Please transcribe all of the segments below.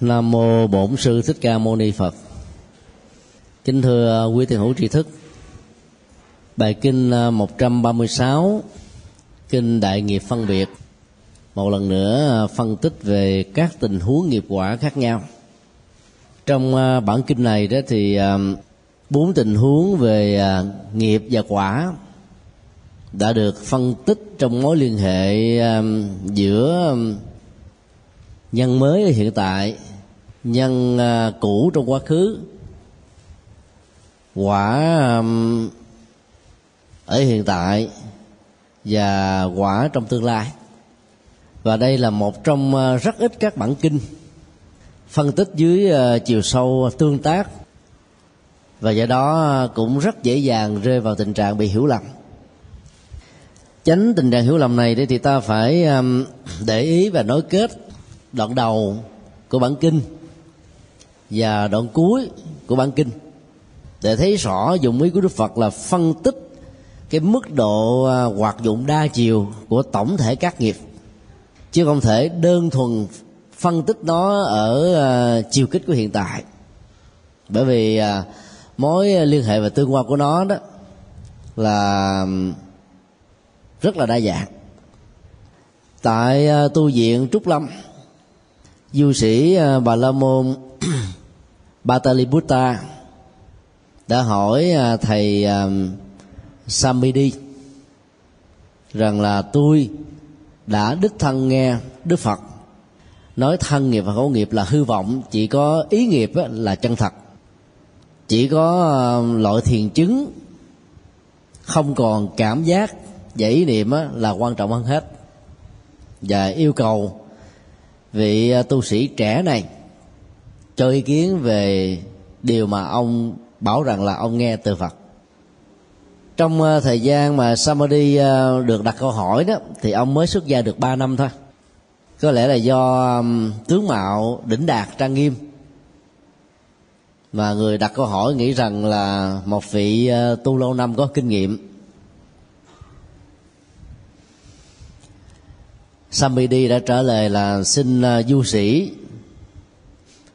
Nam mô Bổn sư Thích Ca Mâu Ni Phật. Kính thưa quý thiền hữu tri thức. Bài kinh à, 136 kinh Đại nghiệp phân biệt, một lần nữa à, phân tích về các tình huống nghiệp quả khác nhau. Trong à, bản kinh này đó thì bốn tình huống về nghiệp và quả đã được phân tích trong mối liên hệ giữa nhân mới hiện tại nhân à, cũ trong quá khứ. Quả ở hiện tại và quả trong tương lai. Và đây là một trong à, rất ít các bản kinh phân tích dưới à, chiều sâu tương tác. Và do đó cũng rất dễ dàng rơi vào tình trạng bị hiểu lầm. Tránh tình trạng hiểu lầm này thì ta phải để ý và nối kết đoạn đầu của bản kinh và đoạn cuối của bản kinh. Để thấy rõ dụng ý của đức phật là phân tích cái mức độ à, hoạt dụng đa chiều của tổng thể các nghiệp. Chứ không thể đơn thuần phân tích nó ở à, chiều kích của hiện tại. Bởi vì à, mối liên hệ và tương quan của nó đó là rất là đa dạng. Tại tu viện trúc lâm, du sĩ bà la môn Pataliputta đã hỏi à, thầy à, Samidi rằng là tôi đã đích thân nghe Đức Phật. Nói thân nghiệp và khẩu nghiệp là hư vọng, chỉ có ý nghiệp là chân thật. Chỉ có à, loại thiền chứng, không còn cảm giác và ý niệm là quan trọng hơn hết. Và yêu cầu vị tu sĩ trẻ này cho ý kiến về điều mà ông bảo rằng là ông nghe từ Phật. Trong ờ, thời gian mà Samadhi ờ, được đặt câu hỏi đó, thì ông mới xuất gia được 3 năm thôi. Có lẽ là do tướng mạo đỉnh đạt, trang nghiêm. Mà người đặt câu hỏi nghĩ rằng là một vị ờ, tu lâu năm có kinh nghiệm. Samidi đã trả lời là, xin du sĩ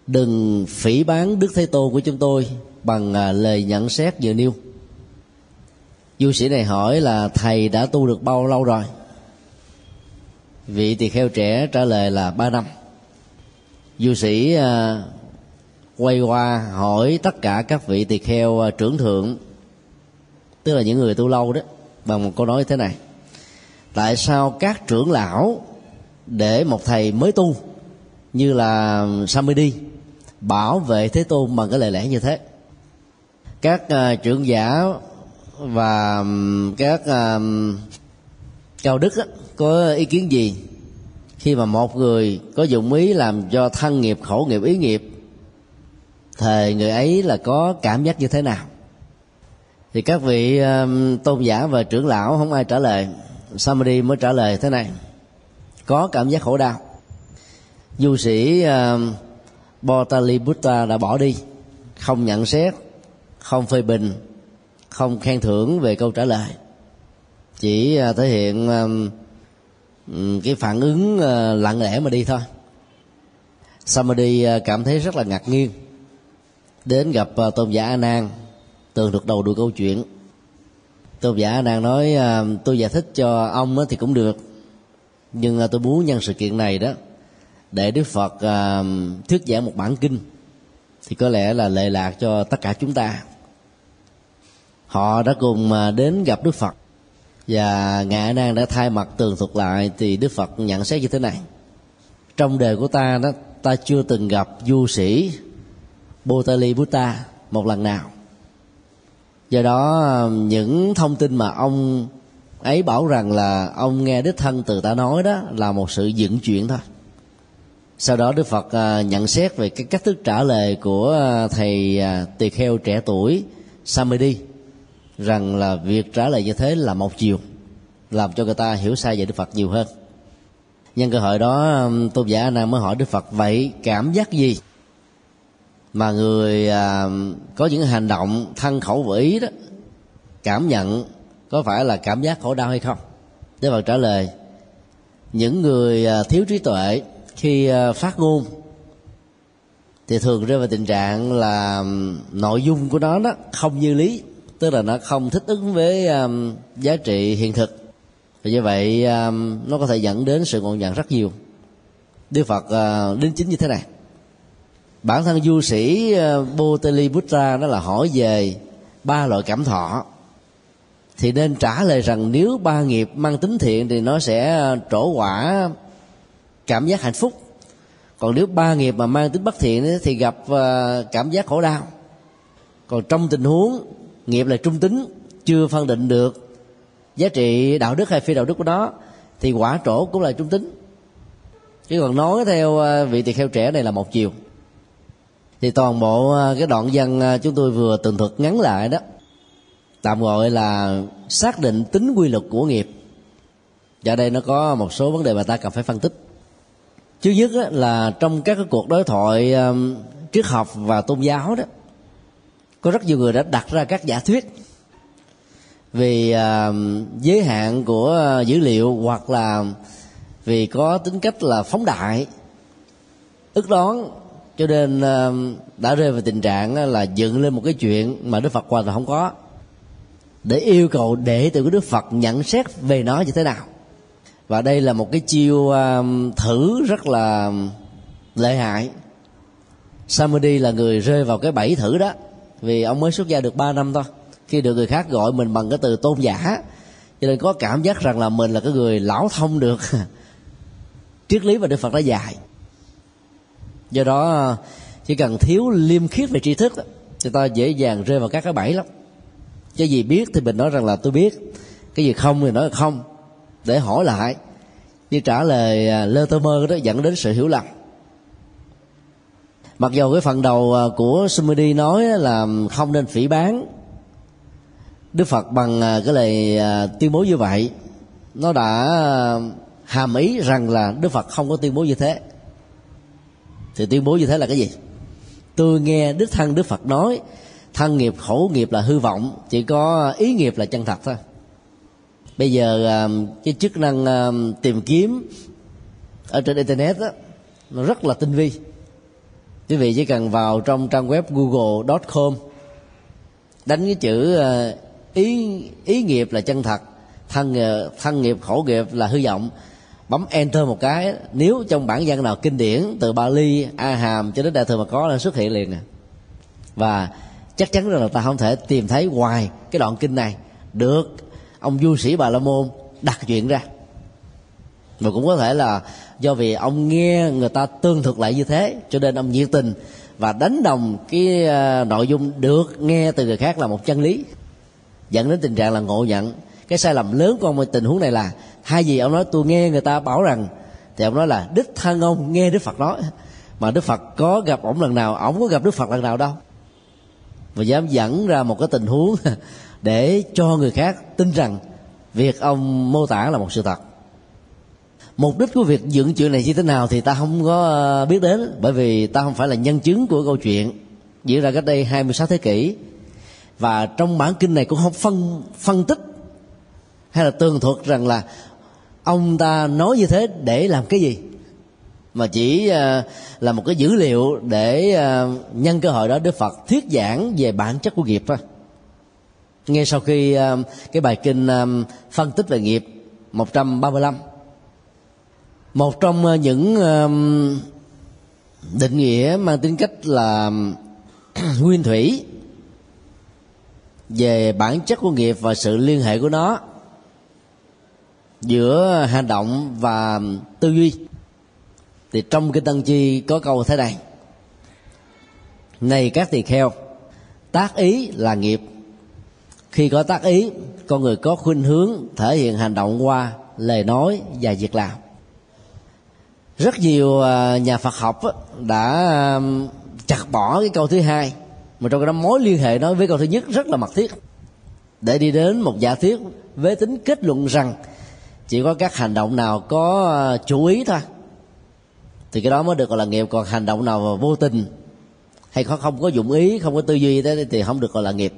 đừng phỉ bán Đức Thế Tôn của chúng tôi bằng à, lời nhận xét vừa nêu. Du sĩ này hỏi là, thầy đã tu được bao lâu rồi? Vị tỳ kheo trẻ trả lời là, ba năm. Du sĩ à, quay qua hỏi tất cả các vị tỳ kheo à, trưởng thượng, tức là những người tu lâu đó, bằng một câu nói thế này tại sao các trưởng lão để một thầy mới tu như là Samedi bảo vệ thế tôn bằng cái lời lẽ như thế. Các uh, trưởng giả và um, các uh, cao đức á, có ý kiến gì? Khi mà một người có dụng ý làm cho thân nghiệp khổ nghiệp ý nghiệp thì người ấy là có cảm giác như thế nào? Thì các vị um, tôn giả và trưởng lão không ai trả lời. Samadhi mới trả lời thế này. Có cảm giác khổ đau. Du sĩ uh, Botalibutta đã bỏ đi. Không nhận xét, không phê bình, không khen thưởng về câu trả lời. Chỉ à, thể hiện à, cái phản ứng à, lặng lẽ mà đi thôi. Samadhi cảm thấy rất là ngạc nhiên đến gặp tôn giả A Nan tường được đầu đuôi câu chuyện. Tôn giả đang nói tôi giải thích cho ông thì cũng được, nhưng tôi muốn nhân sự kiện này đó để đức phật uh, thuyết giảng một bản kinh thì có lẽ là lệ lạc cho tất cả chúng ta. Họ đã cùng à, đến gặp đức phật và ngài nan đã thay mặt tường thuật lại thì đức phật nhận xét như thế này. Trong đời của ta đó ta chưa từng gặp du sĩ Botali Buddha một lần nào. Do đó à, những thông tin mà ông ấy bảo rằng là ông nghe đích thân từ ta nói đó là một sự dựng chuyện thôi sau đó đức phật à, nhận xét về cái cách thức trả lời của à, thầy à, tỳ kheo trẻ tuổi samedi rằng là việc trả lời như thế là một chiều làm cho người ta hiểu sai về đức phật nhiều hơn. Nhân cơ hội đó tôn giả nam mới hỏi đức phật vậy cảm giác gì? Mà người à, có những hành động thân khẩu và ý đó cảm nhận có phải là cảm giác khổ đau hay không? Đức Phật trả lời những người thiếu trí tuệ khi ờ, phát ngôn thì thường rơi vào tình trạng là nội dung của nó đó không như lý tức là nó không thích ứng với um, giá trị hiện thực. Và như vậy um, nó có thể dẫn đến sự ngộ nhận rất nhiều. Đức phật uh, đính chính như thế này. Bản thân du sĩ ờ, uh, botali Buddha đó là hỏi về ba loại cảm thọ thì nên trả lời rằng nếu ba nghiệp mang tính thiện thì nó sẽ trổ quả cảm giác hạnh phúc. Còn nếu ba nghiệp mà mang tính bất thiện thì gặp ờ, cảm giác khổ đau. Còn trong tình huống nghiệp là trung tính, chưa phân định được giá trị đạo đức hay phi đạo đức của nó, thì quả trổ cũng là trung tính. Chứ còn nói theo ờ, vị tỳ kheo trẻ này là một chiều. Thì toàn bộ ờ, cái đoạn văn chúng tôi vừa tường thuật ngắn lại đó, tạm gọi là xác định tính quy luật của nghiệp. Và đây nó có một số vấn đề mà ta cần phải phân tích thứ nhất là trong các cái cuộc đối thoại um, triết học và tôn giáo đó có rất nhiều người đã đặt ra các giả thuyết vì uh, giới hạn của uh, dữ liệu hoặc là vì có tính cách là phóng đại. Ức đoán cho nên uh, đã rơi vào tình trạng là dựng lên một cái chuyện mà đức phật hoàn toàn không có để yêu cầu đệ tử của đức phật nhận xét về nó như thế nào và đây là một cái chiêu à, thử rất là lợi hại. Samadhi là người rơi vào cái bẫy thử đó. Vì ông mới xuất gia được 3 năm thôi. Khi được người khác gọi mình bằng cái từ tôn giả, cho nên có cảm giác rằng là mình là cái người lão thông được. Triết lý và đức phật đã dạy. Do đó, chỉ cần thiếu liêm khiết về tri thức, thì ta dễ dàng rơi vào các cái bẫy lắm. Cái gì biết thì mình nói rằng là tôi biết. Cái gì không thì nói là không để hỏi lại. Như trả lời à, lơ tơ mơ đó, dẫn đến sự hiểu lầm. Mặc dù cái phần đầu à, của Sumedi nói là không nên phỉ bán Đức Phật bằng à, cái lời tuyên bố như vậy, nó đã hàm ý rằng là Đức Phật không có tuyên bố như thế. Thì tuyên bố như thế là cái gì? Tôi nghe Đức Thân Đức Phật nói, thân nghiệp khổ nghiệp là hư vọng, chỉ có ý nghiệp là chân thật thôi bây giờ à, cái chức năng à, tìm kiếm ở trên internet đó, nó rất là tinh vi. Quý vị chỉ cần vào trong trang web google.com đánh cái chữ à, ý ý nghiệp là chân thật thân thân nghiệp khổ nghiệp là hư vọng. Bấm enter một cái nếu trong bản văn nào kinh điển từ Bali A Hàm cho đến Đại thừa mà có là xuất hiện liền nè. Và chắc chắn rằng là ta không thể tìm thấy ngoài cái đoạn kinh này được ông du sĩ bà la môn đặt chuyện ra. Và cũng có thể là do vì ông nghe người ta tương thực lại như thế, cho nên ông nhiệt tình và đánh đồng cái ờ, nội dung được nghe từ người khác là một chân lý, dẫn đến tình trạng là ngộ nhận. Cái sai lầm lớn của ông tình huống này là, hai gì ông nói tôi nghe người ta bảo rằng, thì ông nói là đích thân ông nghe đức phật nói, mà đức phật có gặp ổng lần nào ổng có gặp đức phật lần nào đâu. Và dám dẫn ra một cái tình huống để cho người khác tin rằng việc ông mô tả là một sự thật. Mục đích của việc dựng chuyện này như thế nào thì ta không có ờ, biết đến, bởi vì ta không phải là nhân chứng của câu chuyện diễn ra cách đây 26 thế kỷ. Và trong bản kinh này cũng không phân phân tích hay là tường thuật rằng là ông ta nói như thế để làm cái gì, mà chỉ ờ, là một cái dữ liệu để ờ, nhân cơ hội đó đức phật thuyết giảng về bản chất của nghiệp thôi ngay sau khi ờ, cái bài kinh ờ, phân tích về nghiệp 135 một trong ờ, những định nghĩa mang tính cách là, nguyên thủy về bản chất của nghiệp và sự liên hệ của nó giữa hành động và tư duy. Thì trong cái tăng chi có câu thế này này các tỳ kheo, tác ý là nghiệp khi có tác ý, con người có khuynh hướng thể hiện hành động qua lời nói và việc làm. Rất nhiều à, nhà phật học đã chặt bỏ cái câu thứ hai, mà trong cái đó mối liên hệ nói với câu thứ nhất rất là mật thiết. Để đi đến một giả thuyết với tính kết luận rằng chỉ có các hành động nào có à, chủ ý thôi, thì cái đó mới được gọi là nghiệp. Còn hành động nào mà vô tình hay không có dụng ý, không có tư duy thế thì không được gọi là nghiệp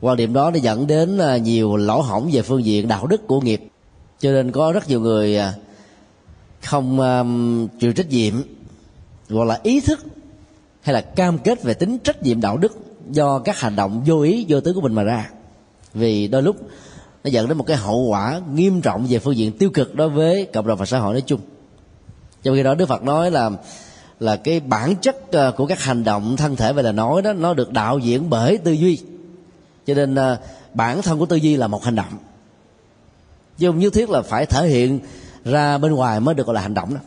quan điểm đó nó dẫn đến à, nhiều lỗ hỏng về phương diện đạo đức của nghiệp. Cho nên có rất nhiều người à, không um, chịu trách nhiệm hoặc là ý thức hay là cam kết về tính trách nhiệm đạo đức do các hành động vô ý vô tứ của mình mà ra. Vì đôi lúc nó dẫn đến một cái hậu quả nghiêm trọng về phương diện tiêu cực đối với cộng đồng và xã hội nói chung. Trong khi đó đức phật nói là là cái bản chất của các hành động thân thể và lời nói đó nó được đạo diễn bởi tư duy cho nên à, bản thân của tư duy là một hành động. Chứ không nhất thiết là phải thể hiện ra bên ngoài mới được gọi là hành động đó.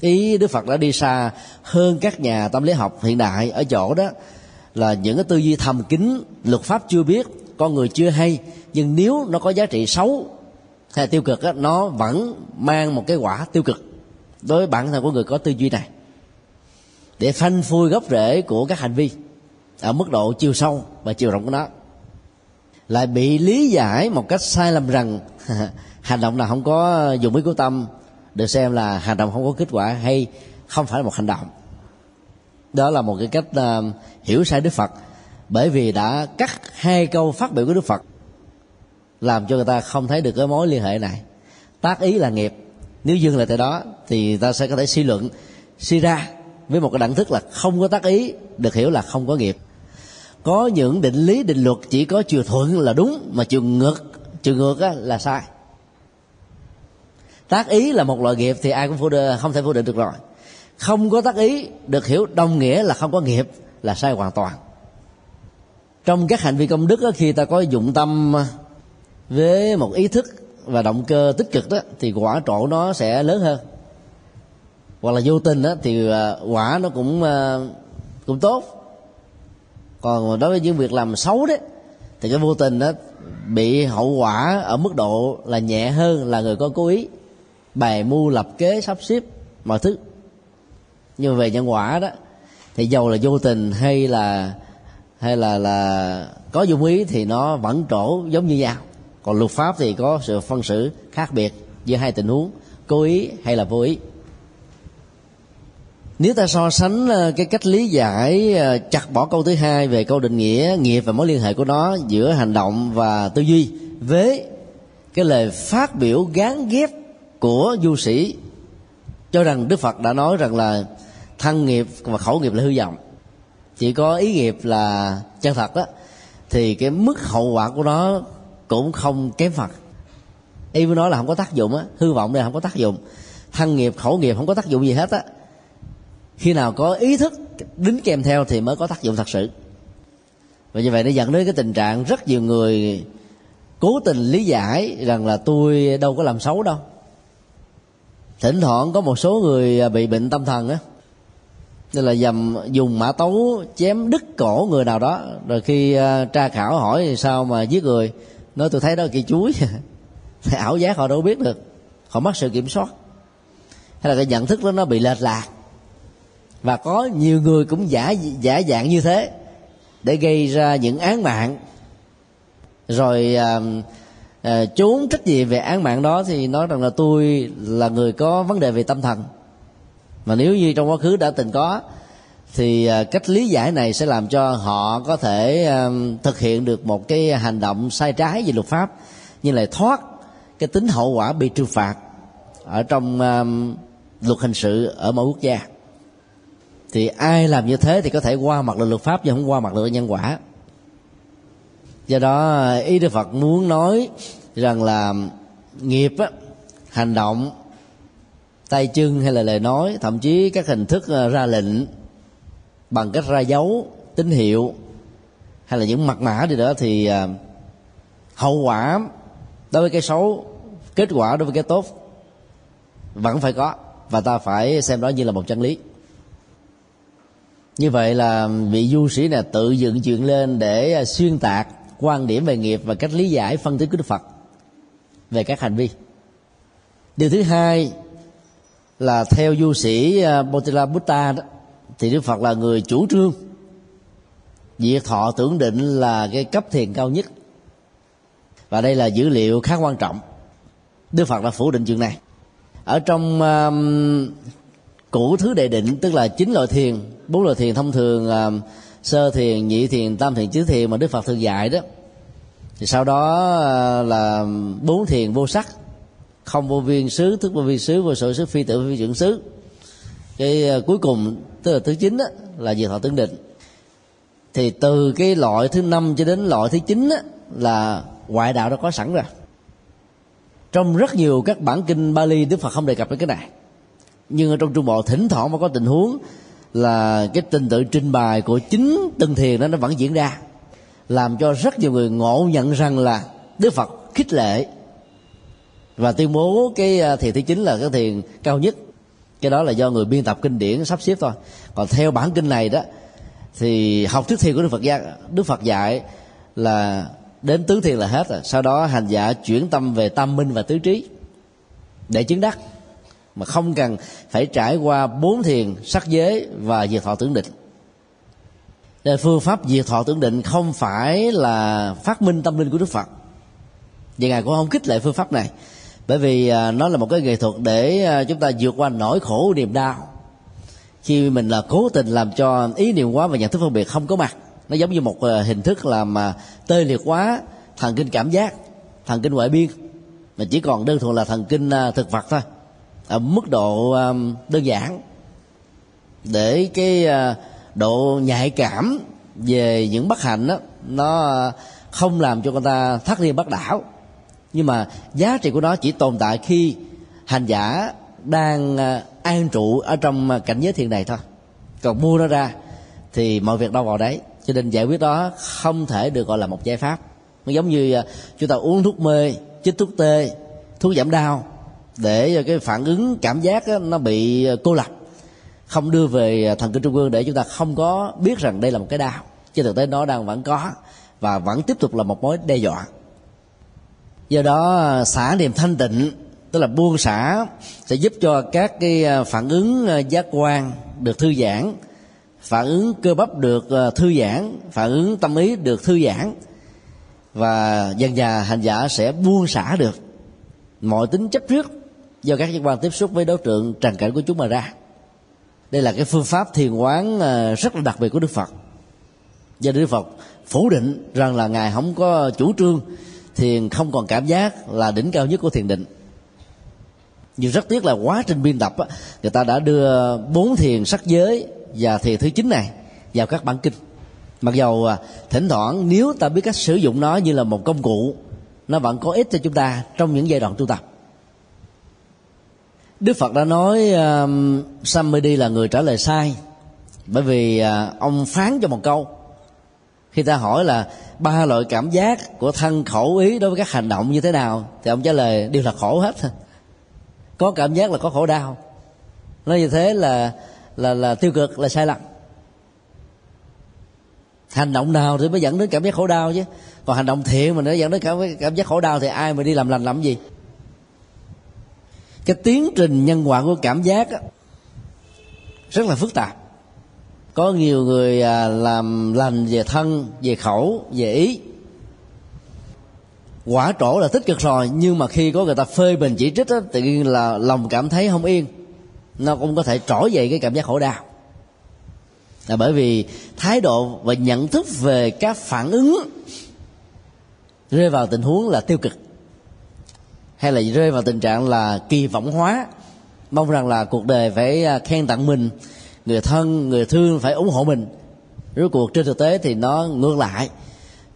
Ý đức phật đã đi xa hơn các nhà tâm lý học hiện đại ở chỗ đó là những cái tư duy thầm kín luật pháp chưa biết con người chưa hay nhưng nếu nó có giá trị xấu hay tiêu cực đó, nó vẫn mang một cái quả tiêu cực đối với bản thân của người có tư duy này. Để phanh phui gốc rễ của các hành vi ở mức độ chiều sâu và chiều rộng của nó lại bị lý giải một cách sai lầm rằng hành động nào không có dùng ý của tâm được xem là hành động không có kết quả hay không phải là một hành động. Đó là một cái cách uh, hiểu sai đức phật bởi vì đã cắt hai câu phát biểu của đức phật làm cho người ta không thấy được cái mối liên hệ này. Tác ý là nghiệp. Nếu dừng lại tại đó thì ta sẽ có thể suy luận suy ra với một cái đẳng thức là không có tác ý được hiểu là không có nghiệp có những định lý định luật chỉ có chiều thuận là đúng mà chiều ngược. Chiều ngược á, là sai. Tác ý là một loại nghiệp thì ai cũng phủ định, không thể phủ định được rồi. Không có tác ý được hiểu đồng nghĩa là không có nghiệp là sai hoàn toàn. Trong các hành vi công đức đó, khi ta có dụng tâm với một ý thức và động cơ tích cực đó thì quả trổ nó sẽ lớn hơn. Hoặc là vô tình đó thì à, quả nó cũng à, cũng tốt còn đối với những việc làm xấu đấy, thì cái vô tình đó bị hậu quả ở mức độ là nhẹ hơn là người có cố ý. Bày mưu lập kế sắp xếp mọi thứ. Nhưng về nhân quả đó, thì dầu là vô tình hay là hay là là có dụng ý thì nó vẫn trổ giống như nhau. Còn luật pháp thì có sự phân xử khác biệt giữa hai tình huống, cố ý hay là vô ý nếu ta so sánh ờ, cái cách lý giải ờ, chặt bỏ câu thứ hai về câu định nghĩa, nghiệp và mối liên hệ của nó giữa hành động và tư duy với cái lời phát biểu gán ghép của du sĩ cho rằng đức phật đã nói rằng là thân nghiệp và khẩu nghiệp là hư vọng. Chỉ có ý nghiệp là chân thật đó thì cái mức hậu quả của nó cũng không kém phật. Y với nói là không có tác dụng á, hư vọng đây không có tác dụng. Thân nghiệp, khẩu nghiệp không có tác dụng gì hết á khi nào có ý thức đính kèm theo thì mới có tác dụng thật sự. Và như vậy nó dẫn đến cái tình trạng rất nhiều người cố tình lý giải rằng là tôi đâu có làm xấu đâu. Thỉnh thoảng có một số người à, bị bệnh tâm thần á. Nên là dầm dùng mã tấu chém đứt cổ người nào đó rồi khi uh, tra khảo hỏi thì sao mà giết người. Nói tôi thấy đó là cây chuối. Thì ảo giác họ đâu biết được. Họ mất sự kiểm soát. Hay là cái nhận thức đó nó bị lệch lạc và có nhiều người cũng giả giả dạng như thế để gây ra những án mạng. Rồi à, à, trốn trách nhiệm về án mạng đó thì nói rằng là tôi là người có vấn đề về tâm thần. Mà nếu như trong quá khứ đã từng có thì à, cách lý giải này sẽ làm cho họ có thể à, thực hiện được một cái hành động sai trái về luật pháp như là thoát cái tính hậu quả bị trừng phạt ở trong à, luật hình sự ở mỗi quốc gia thì ai làm như thế thì có thể qua mặt được luật pháp nhưng không qua mặt được nhân quả. Do đó ý đức phật muốn nói rằng là nghiệp á, hành động tay chân hay là lời nói thậm chí các hình thức ờ, ra lệnh bằng cách ra dấu tín hiệu hay là những mật mã gì đó thì ờ, hậu quả đối với cái xấu kết quả đối với cái tốt vẫn phải có và ta phải xem đó như là một chân lý như vậy là vị du sĩ này tự dựng chuyện lên để à, xuyên tạc quan điểm về nghiệp và cách lý giải phân tích của đức phật về các hành vi. Điều thứ hai là theo du sĩ à, Botila Buddha đó thì Đức Phật là người chủ trương. Diệt thọ tưởng định là cái cấp thiền cao nhất. Và đây là dữ liệu khá quan trọng. Đức Phật đã phủ định chuyện này. Ở trong um, cũ thứ đệ định tức là chín loại thiền bốn loại thiền thông thường uh, sơ thiền nhị thiền tam thiền tứ thiền mà Đức Phật thường dạy đó. Thì sau đó uh, là bốn thiền vô sắc. Không vô viên xứ thức vô viên xứ vô sở xứ phi tự phi trưởng xứ. Cái uh, cuối cùng tức là thứ chín đó, là diệt thọ tướng định. Thì từ cái loại thứ năm cho đến loại thứ chín là ngoại đạo đã có sẵn rồi. Trong rất nhiều các bản kinh Bali Đức Phật không đề cập đến cái này. Nhưng ở trong Trung Bộ thỉnh thoảng mà có tình huống là cái trình tự trình bày của chính tân thiền đó, nó vẫn diễn ra, làm cho rất nhiều người ngộ nhận rằng là Đức Phật khích lệ. Và tuyên bố cái à, thiền thứ chín là cái thiền cao nhất. Cái đó là do người biên tập kinh điển sắp xếp thôi. Còn theo bản kinh này đó, thì học thuyết thiền của đức phật gia, đức phật dạy là đến tứ thiền là hết rồi. Sau đó hành giả chuyển tâm về tâm minh và tứ trí để chứng đắc mà không cần phải trải qua bốn thiền, sắc giới và diệt thọ tưởng định. Nên phương pháp diệt thọ tưởng định không phải là phát minh tâm linh của đức phật. Và ngài cũng không khích lệ phương pháp này, bởi vì à, nó là một cái nghệ thuật để à, chúng ta vượt qua nỗi khổ, niềm đau. Khi mình là cố tình làm cho ý niệm quá và nhận thức phân biệt không có mặt, nó giống như một à, hình thức làm mà tê liệt quá, thần kinh cảm giác, thần kinh ngoại biên. Mà chỉ còn đơn thuần là thần kinh thực vật thôi ở mức độ um, đơn giản. Để cái uh, độ nhạy cảm về những bất hạnh đó nó không làm cho người ta thắt liên bắt đảo nhưng mà giá trị của nó chỉ tồn tại khi hành giả đang uh, an trụ ở trong cảnh giới thiền này thôi. Còn mua nó ra thì mọi việc đâu vào đấy. Cho nên giải quyết đó không thể được gọi là một giải pháp. Nó giống như uh, chúng ta uống thuốc mê, chích thuốc tê, thuốc giảm đau để cái phản ứng, cảm giác nó bị ờ, cô lập. Không đưa về ờ, thần kinh trung ương để chúng ta không có biết rằng đây là một cái đau. Chứ thực tế nó đang vẫn có và vẫn tiếp tục là một mối đe dọa. Do đó ờ, xả niềm thanh tịnh, tức là buông xả, sẽ giúp cho các cái phản ứng giác quan được thư giãn, phản ứng cơ bắp được thư giãn, phản ứng tâm ý được thư giãn và dần dà hành giả sẽ buông xả được mọi tính chấp trước do các giác quan tiếp xúc với đối tượng trần cảnh của chúng mà ra. Đây là cái phương pháp thiền quán à, rất là đặc biệt của đức phật. Do đức phật phủ định rằng là ngài không có chủ trương, thiền không còn cảm giác là đỉnh cao nhất của thiền định. Nhưng rất tiếc là quá trình biên tập người ta đã đưa bốn thiền sắc giới và thiền thứ chín này vào các bản kinh. Mặc dầu à, thỉnh thoảng nếu ta biết cách sử dụng nó như là một công cụ, nó vẫn có ích cho chúng ta trong những giai đoạn tu tập đức phật đã nói um, samedi là người trả lời sai bởi vì uh, ông phán cho một câu. Khi ta hỏi là ba loại cảm giác của thân khẩu ý đối với các hành động như thế nào thì ông trả lời đều là khổ hết. Có cảm giác là có khổ đau. Nói như thế là là là tiêu cực là sai lầm. Hành động nào thì mới dẫn đến cảm giác khổ đau chứ? Còn hành động thiện mà nó dẫn đến cảm, cảm giác khổ đau thì ai mà đi làm lành làm gì? Cái tiến trình nhân quả của cảm giác á, rất là phức tạp. Có nhiều người à, làm lành về thân về khẩu về ý. Quả trổ là tích cực rồi nhưng mà khi có người ta phê bình chỉ trích đó, tự nhiên là lòng cảm thấy không yên. Nó cũng có thể trỗi dậy cái cảm giác khổ đau. Là bởi vì thái độ và nhận thức về các phản ứng rơi vào tình huống là tiêu cực hay là rơi vào tình trạng là kỳ vọng hóa mong rằng là cuộc đời phải à, khen tặng mình người thân người thương phải ủng hộ mình. Rốt cuộc trên thực tế thì nó ngược lại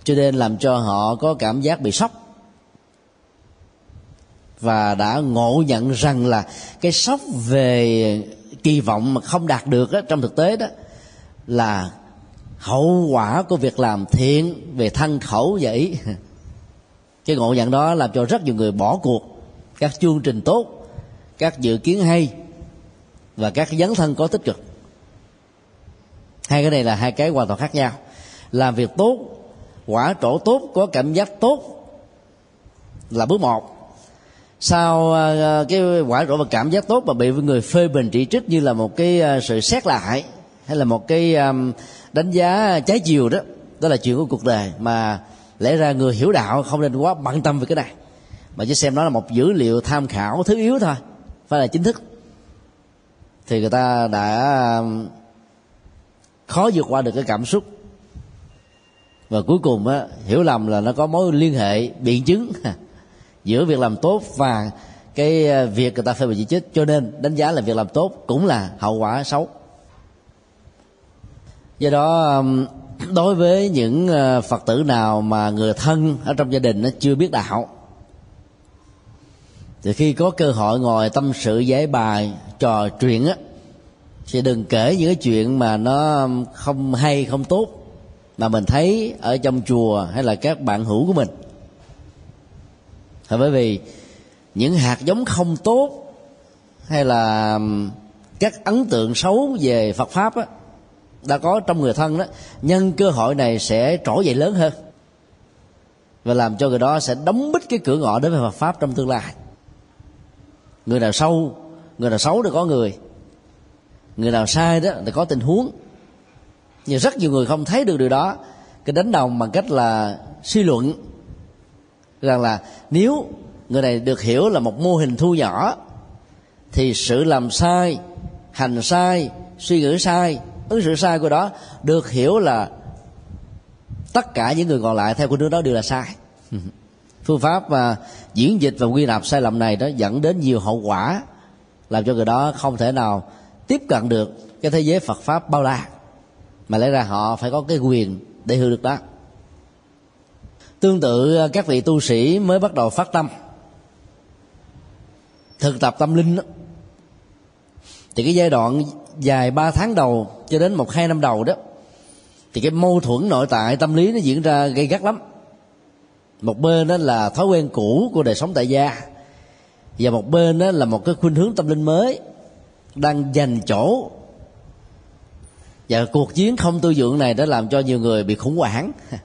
cho nên làm cho họ có cảm giác bị sốc. Và đã ngộ nhận rằng là cái sốc về kỳ vọng mà không đạt được đó, trong thực tế đó là hậu quả của việc làm thiện về thân khẩu và ý. cái ngộ nhận đó làm cho rất nhiều người bỏ cuộc. Các chương trình tốt, các dự kiến hay, và các dấn thân có tích cực. Hai cái này là hai cái hoàn toàn khác nhau. Làm việc tốt, quả trổ tốt, có cảm giác tốt là bước một. Sau à, à, cái quả trổ và cảm giác tốt mà bị người phê bình chỉ trích như là một cái à, sự xét lại, hay là một cái đánh giá trái chiều đó đó là chuyện của cuộc đời. Mà lẽ ra người hiểu đạo không nên quá bận tâm về cái này. Mà chỉ xem nó là một dữ liệu tham khảo thứ yếu thôi phải là chính thức. Thì người ta đã um, khó vượt qua được cái cảm xúc. Và cuối cùng á, hiểu lầm là nó có mối liên hệ biện chứng. Giữa việc làm tốt và cái uh, việc người ta phê bình chỉ trích. Cho nên đánh giá là việc làm tốt cũng là hậu quả xấu. Do đó um, đối với những ờ, phật tử nào mà người thân ở trong gia đình nó chưa biết đạo thì khi có cơ hội ngồi tâm sự giải bài trò chuyện á thì đừng kể những cái chuyện mà nó không hay không tốt mà mình thấy ở trong chùa hay là các bạn hữu của mình. Bởi vì những hạt giống không tốt hay là các ấn tượng xấu về Phật pháp á, đã có trong người thân đó, nhân cơ hội này sẽ trỗi dậy lớn hơn. Và làm cho người đó sẽ đóng bít cái cửa ngõ đến với Phật pháp trong tương lai. Người nào sâu, người nào xấu thì có người. Người nào sai đó thì có tình huống. Nhưng rất nhiều người không thấy được điều đó. Cái đánh đồng bằng cách là suy luận. Rằng là nếu người này được hiểu là một mô hình thu nhỏ, thì sự làm sai, hành sai, suy nghĩ sai ứng xử sai của đó được hiểu là tất cả những người còn lại theo của nước đó đều là sai. Phương pháp mà diễn dịch và quy nạp sai lầm này đó dẫn đến nhiều hậu quả làm cho người đó không thể nào tiếp cận được cái thế giới Phật pháp bao la. Mà lẽ ra họ phải có cái quyền để hưởng được đó. Tương tự à, các vị tu sĩ mới bắt đầu phát tâm thực tập tâm linh đó, thì cái giai đoạn dài ba tháng đầu cho đến một hai năm đầu đó, thì cái mâu thuẫn nội tại tâm lý nó diễn ra gây gắt lắm. Một bên đó là thói quen cũ của đời sống tại gia, và một bên đó là một cái khuynh hướng tâm linh mới đang giành chỗ. Và cuộc chiến không tư dưỡng này đã làm cho nhiều người bị khủng hoảng.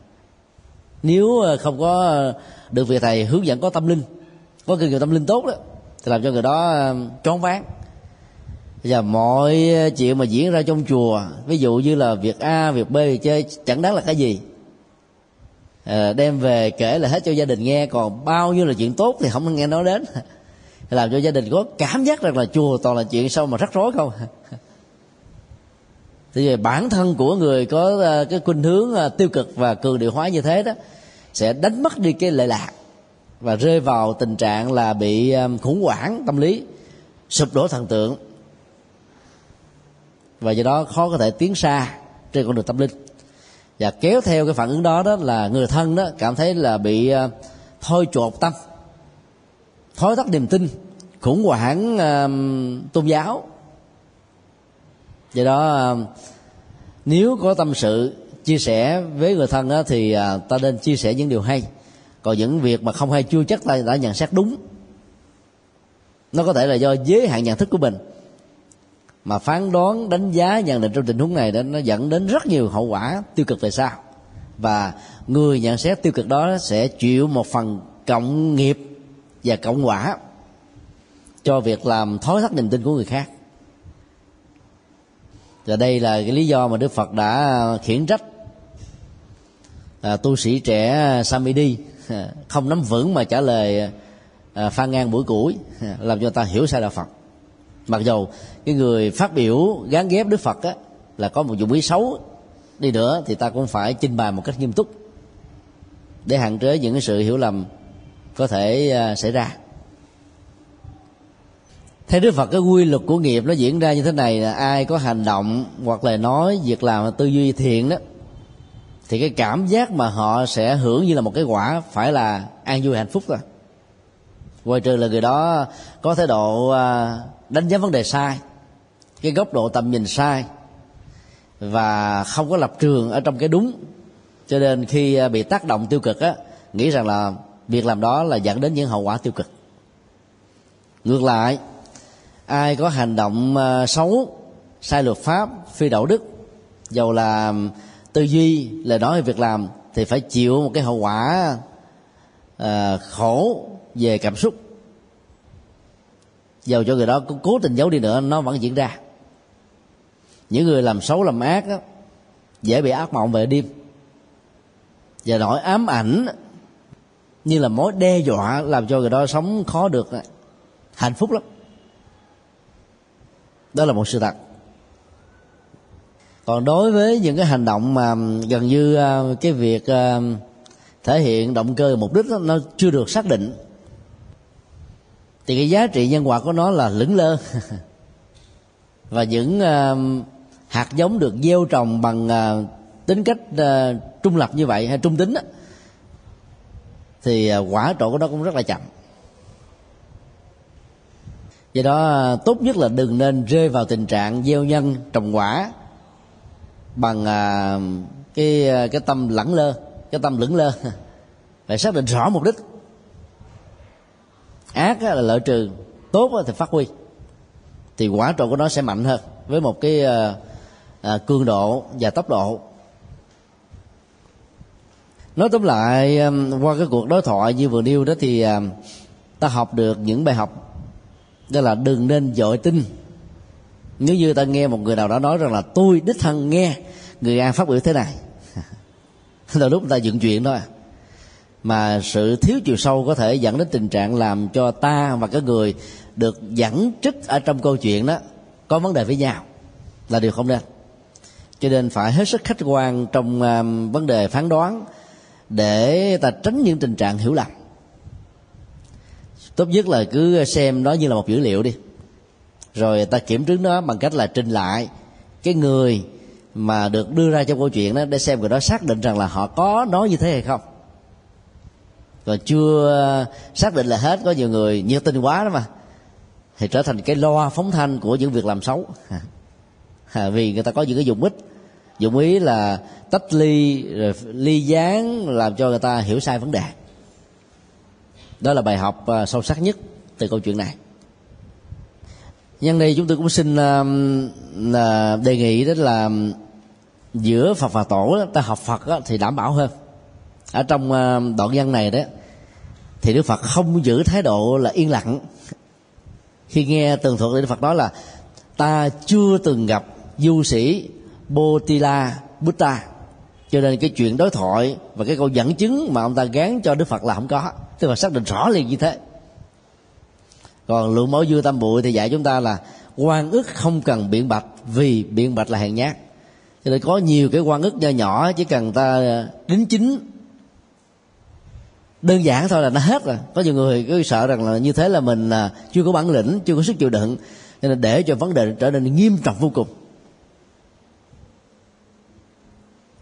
Nếu ờ, không có được vị thầy hướng dẫn có tâm linh, có kinh nghiệm tâm linh tốt đó, thì làm cho người đó ờ, choáng váng và mọi ờ, chuyện mà diễn ra trong chùa ví dụ như là việc a việc b việc chơi chẳng đáng là cái gì. À, đem về kể là hết cho gia đình nghe còn bao nhiêu là chuyện tốt thì không nghe nói đến. Làm cho gia đình có cảm giác rằng là chùa toàn là chuyện sao mà rắc rối không? Thì về bản thân của người có ờ, cái khuynh hướng tiêu cực và cường điệu hóa như thế đó sẽ đánh mất đi cái lệ lạc và rơi vào tình trạng là bị khủng hoảng tâm lý sụp đổ thần tượng và do đó khó có thể tiến xa trên con đường tâm linh. Và kéo theo cái phản ứng đó đó là người thân đó cảm thấy là bị ờ, thôi chột tâm. Thối thất niềm tin khủng hoảng uh, tôn giáo. Do đó uh, nếu có tâm sự chia sẻ với người thân đó, thì uh, ta nên chia sẻ những điều hay. Còn những việc mà không hay chưa chắc ta đã nhận xét đúng. Nó có thể là do giới hạn nhận thức của mình mà phán đoán đánh giá nhận định trong tình huống này đó nó dẫn đến rất nhiều hậu quả tiêu cực về sau. Và người nhận xét tiêu cực đó sẽ chịu một phần cộng nghiệp và cộng quả cho việc làm thối thất niềm tin của người khác. Và đây là cái lý do mà đức phật đã khiển trách. À, tu sĩ trẻ samidi không nắm vững mà trả lời à, phan ngang buổi củi làm cho ta hiểu sai đạo phật mặc dù cái người phát biểu gán ghép đức phật á, là có một dụng ý xấu đi nữa thì ta cũng phải trình bày một cách nghiêm túc để hạn chế những cái sự hiểu lầm có thể à, xảy ra. Theo đức phật cái quy luật của nghiệp nó diễn ra như thế này là ai có hành động hoặc là nói việc làm tư duy thiện đó thì cái cảm giác mà họ sẽ hưởng như là một cái quả phải là an vui hạnh phúc rồi ngoài trừ là người đó có thái độ à, đánh giá vấn đề sai cái góc độ tầm nhìn sai và không có lập trường ở trong cái đúng. Cho nên khi à, bị tác động tiêu cực á nghĩ rằng là việc làm đó là dẫn đến những hậu quả tiêu cực. Ngược lại ai có hành động à, xấu sai luật pháp phi đạo đức dầu là tư duy lời nói về việc làm thì phải chịu một cái hậu quả à, khổ về cảm xúc dầu cho người đó có cố tình giấu đi nữa nó vẫn diễn ra. Những người làm xấu làm ác đó, dễ bị ác mộng về đêm. Và nỗi ám ảnh như là mối đe dọa làm cho người đó sống khó được hạnh phúc lắm. Đó là một sự thật. Còn đối với những cái hành động mà gần như à, cái việc à, thể hiện động cơ mục đích đó, nó chưa được xác định thì cái giá trị nhân quả của nó là lững lơ. Và những uh, hạt giống được gieo trồng bằng uh, tính cách uh, trung lập như vậy hay trung tính đó, thì uh, quả trổ của nó cũng rất là chậm. Do đó tốt nhất là đừng nên rơi vào tình trạng gieo nhân trồng quả bằng uh, cái cái tâm lẳng lơ cái tâm lững lơ. Phải xác định rõ mục đích ác là lợi trừ tốt thì phát huy. Thì quả trộn của nó sẽ mạnh hơn với một cái à, à, cường độ và tốc độ. Nói tóm lại qua cái cuộc đối thoại như vừa nêu đó thì ờ, ta học được những bài học đó là đừng nên dội tin. Nếu như ta nghe một người nào đó nói rằng là tôi đích thân nghe người A phát biểu thế này là lúc ta dựng chuyện thôi à mà sự thiếu chiều sâu có thể dẫn đến tình trạng làm cho ta và cái người được dẫn trích ở trong câu chuyện đó có vấn đề với nhau là điều không nên. Cho nên phải hết sức khách quan trong um, vấn đề phán đoán để ta tránh những tình trạng hiểu lầm. Tốt nhất là cứ xem nó như là một dữ liệu đi. Rồi ta kiểm chứng nó bằng cách là trình lại cái người mà được đưa ra trong câu chuyện đó để xem người đó xác định rằng là họ có nói như thế hay không còn chưa ờ, xác định là hết có nhiều người nhiệt tình quá đó mà. Thì trở thành cái loa phóng thanh của những việc làm xấu. À, vì người ta có những cái dụng ích. Dụng ý là tách ly rồi ly gián làm cho người ta hiểu sai vấn đề. Đó là bài học ờ, sâu sắc nhất từ câu chuyện này. Nhân đây chúng tôi cũng xin uh, đề nghị đó là giữa phật và tổ ta học phật đó, thì đảm bảo hơn. Ở trong uh, đoạn văn này đó thì đức phật không giữ thái độ là yên lặng. Khi nghe tường thuật thì đức phật nói là, ta chưa từng gặp du sĩ Botila Buddha. Cho nên cái chuyện đối thoại và cái câu dẫn chứng mà ông ta gán cho đức phật là không có. Tức là xác định rõ liền như thế. Còn lượng mẫu dư tam bụi thì dạy chúng ta là, quan ức không cần biện bạch, vì biện bạch là hèn nhát. Cho nên có nhiều cái quan ức nho nhỏ, chỉ cần ta đính chính đơn giản thôi là nó hết rồi. Có nhiều người cứ sợ rằng là như thế là mình là chưa có bản lĩnh, chưa có sức chịu đựng. Cho nên để cho vấn đề trở nên nghiêm trọng vô cùng.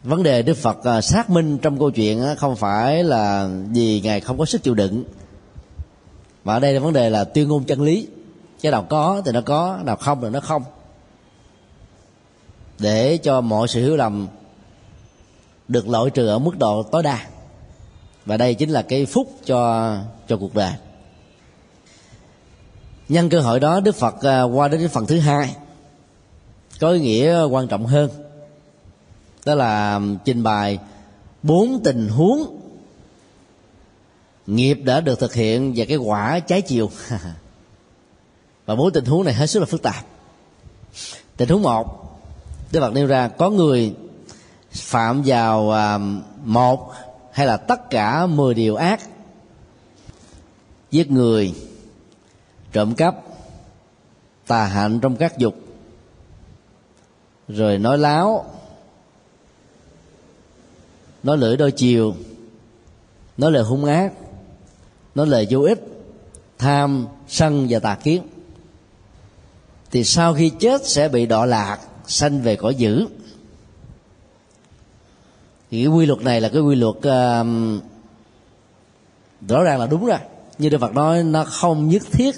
Vấn đề đức phật à, xác minh trong câu chuyện không phải là vì ngài không có sức chịu đựng. Mà ở đây là vấn đề là tuyên ngôn chân lý. Cái nào có thì nó có, nào không thì nó không. Để cho mọi sự hiểu lầm được loại trừ ở mức độ tối đa và đây chính là cái phúc cho cho cuộc đời. Nhân cơ hội đó, đức phật à, qua đến cái phần thứ hai, có ý nghĩa quan trọng hơn. Đó là trình bày bốn tình huống nghiệp đã được thực hiện và cái quả trái chiều. Và bốn tình huống này hết sức là phức tạp. Tình huống một, Đức Phật nêu ra có người phạm vào một hay là tất cả mười điều ác. Giết người, trộm cắp, tà hạnh trong các dục. Rồi nói láo, nói lưỡi đôi chiều, nói lời hung ác, nói lời vô ích, tham, sân và tà kiến. Thì sau khi chết sẽ bị đọa lạc, sanh về cõi dữ thì cái quy luật này là cái quy luật uh, rõ ràng là đúng rồi. Như Đức Phật nói nó không nhất thiết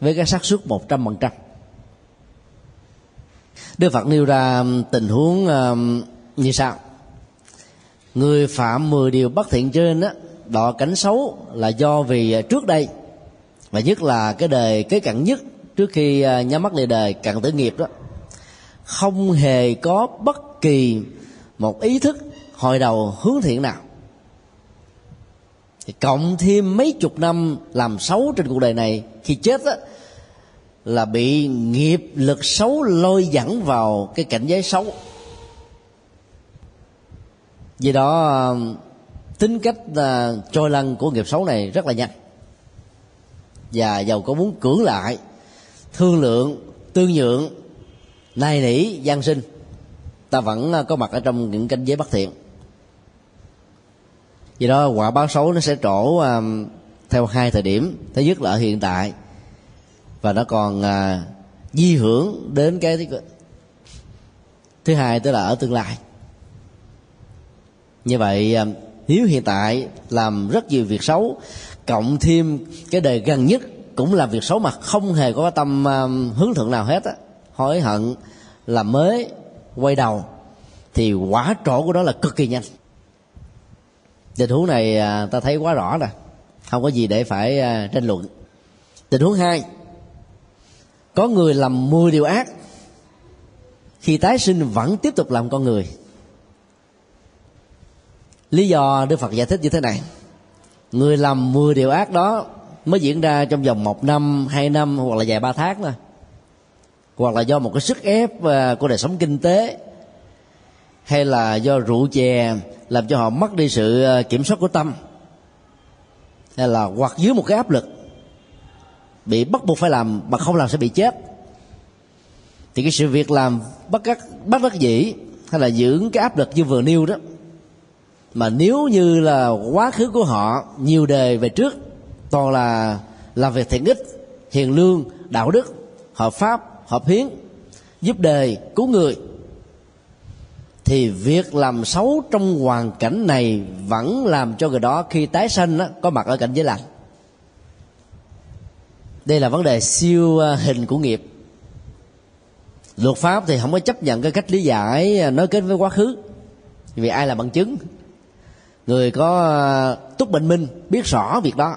với cái xác suất một trăm phần trăm. Đức Phật nêu ra um, tình huống uh, như sau. Người phạm 10 điều bất thiện trên đó đọ cảnh xấu là do vì à, trước đây và nhất là cái đời kế cận nhất trước khi à, nhắm mắt lìa đời cận tử nghiệp đó không hề có bất kỳ một ý thức hồi đầu hướng thiện nào? Thì cộng thêm mấy chục năm làm xấu trên cuộc đời này khi chết á là bị nghiệp lực xấu lôi dẫn vào cái cảnh giới xấu. Vì đó tính cách uh, trôi lăn của nghiệp xấu này rất là nhanh. Và giàu có muốn cưỡng lại thương lượng tương nhượng nài nỉ gian sinh ta vẫn à, có mặt ở trong những cảnh giới bất thiện vì đó quả báo xấu nó sẽ trổ um, theo hai thời điểm. Thứ nhất là ở hiện tại và nó còn uh, di hưởng đến cái thứ hai tức là ở tương lai. Như vậy um, nếu hiện tại làm rất nhiều việc xấu cộng thêm cái đời gần nhất cũng làm việc xấu mà không hề có tâm um, hướng thượng nào hết á hối hận làm mới quay đầu thì quả trổ của đó là cực kỳ nhanh tình huống này à, ta thấy quá rõ rồi, không có gì để phải à, tranh luận. Tình huống hai có người làm 10 điều ác khi tái sinh vẫn tiếp tục làm con người. Lý do đức phật giải thích như thế này. Người làm 10 điều ác đó mới diễn ra trong vòng một năm hai năm hoặc là vài ba tháng thôi. Hoặc là do một cái sức ép à, của đời sống kinh tế hay là do rượu chè làm cho họ mất đi sự ờ, kiểm soát của tâm. Hay là hoặc dưới một cái áp lực, bị bắt buộc phải làm mà không làm sẽ bị chết. Thì cái sự việc làm bất đắc bất đắc dĩ hay là dưỡng cái áp lực như vừa nêu đó, mà nếu như là quá khứ của họ nhiều đời về trước, toàn là làm việc thiện ích, hiền lương, đạo đức, hợp pháp, hợp hiến, giúp đời, cứu người thì việc làm xấu trong hoàn cảnh này vẫn làm cho người đó khi tái sanh đó, có mặt ở cảnh giới lành. Đây là vấn đề siêu à, hình của nghiệp. Luật pháp thì không có chấp nhận cái cách lý giải à, nói kết với quá khứ. Vì ai là bằng chứng? Người có à, túc bệnh minh biết rõ việc đó.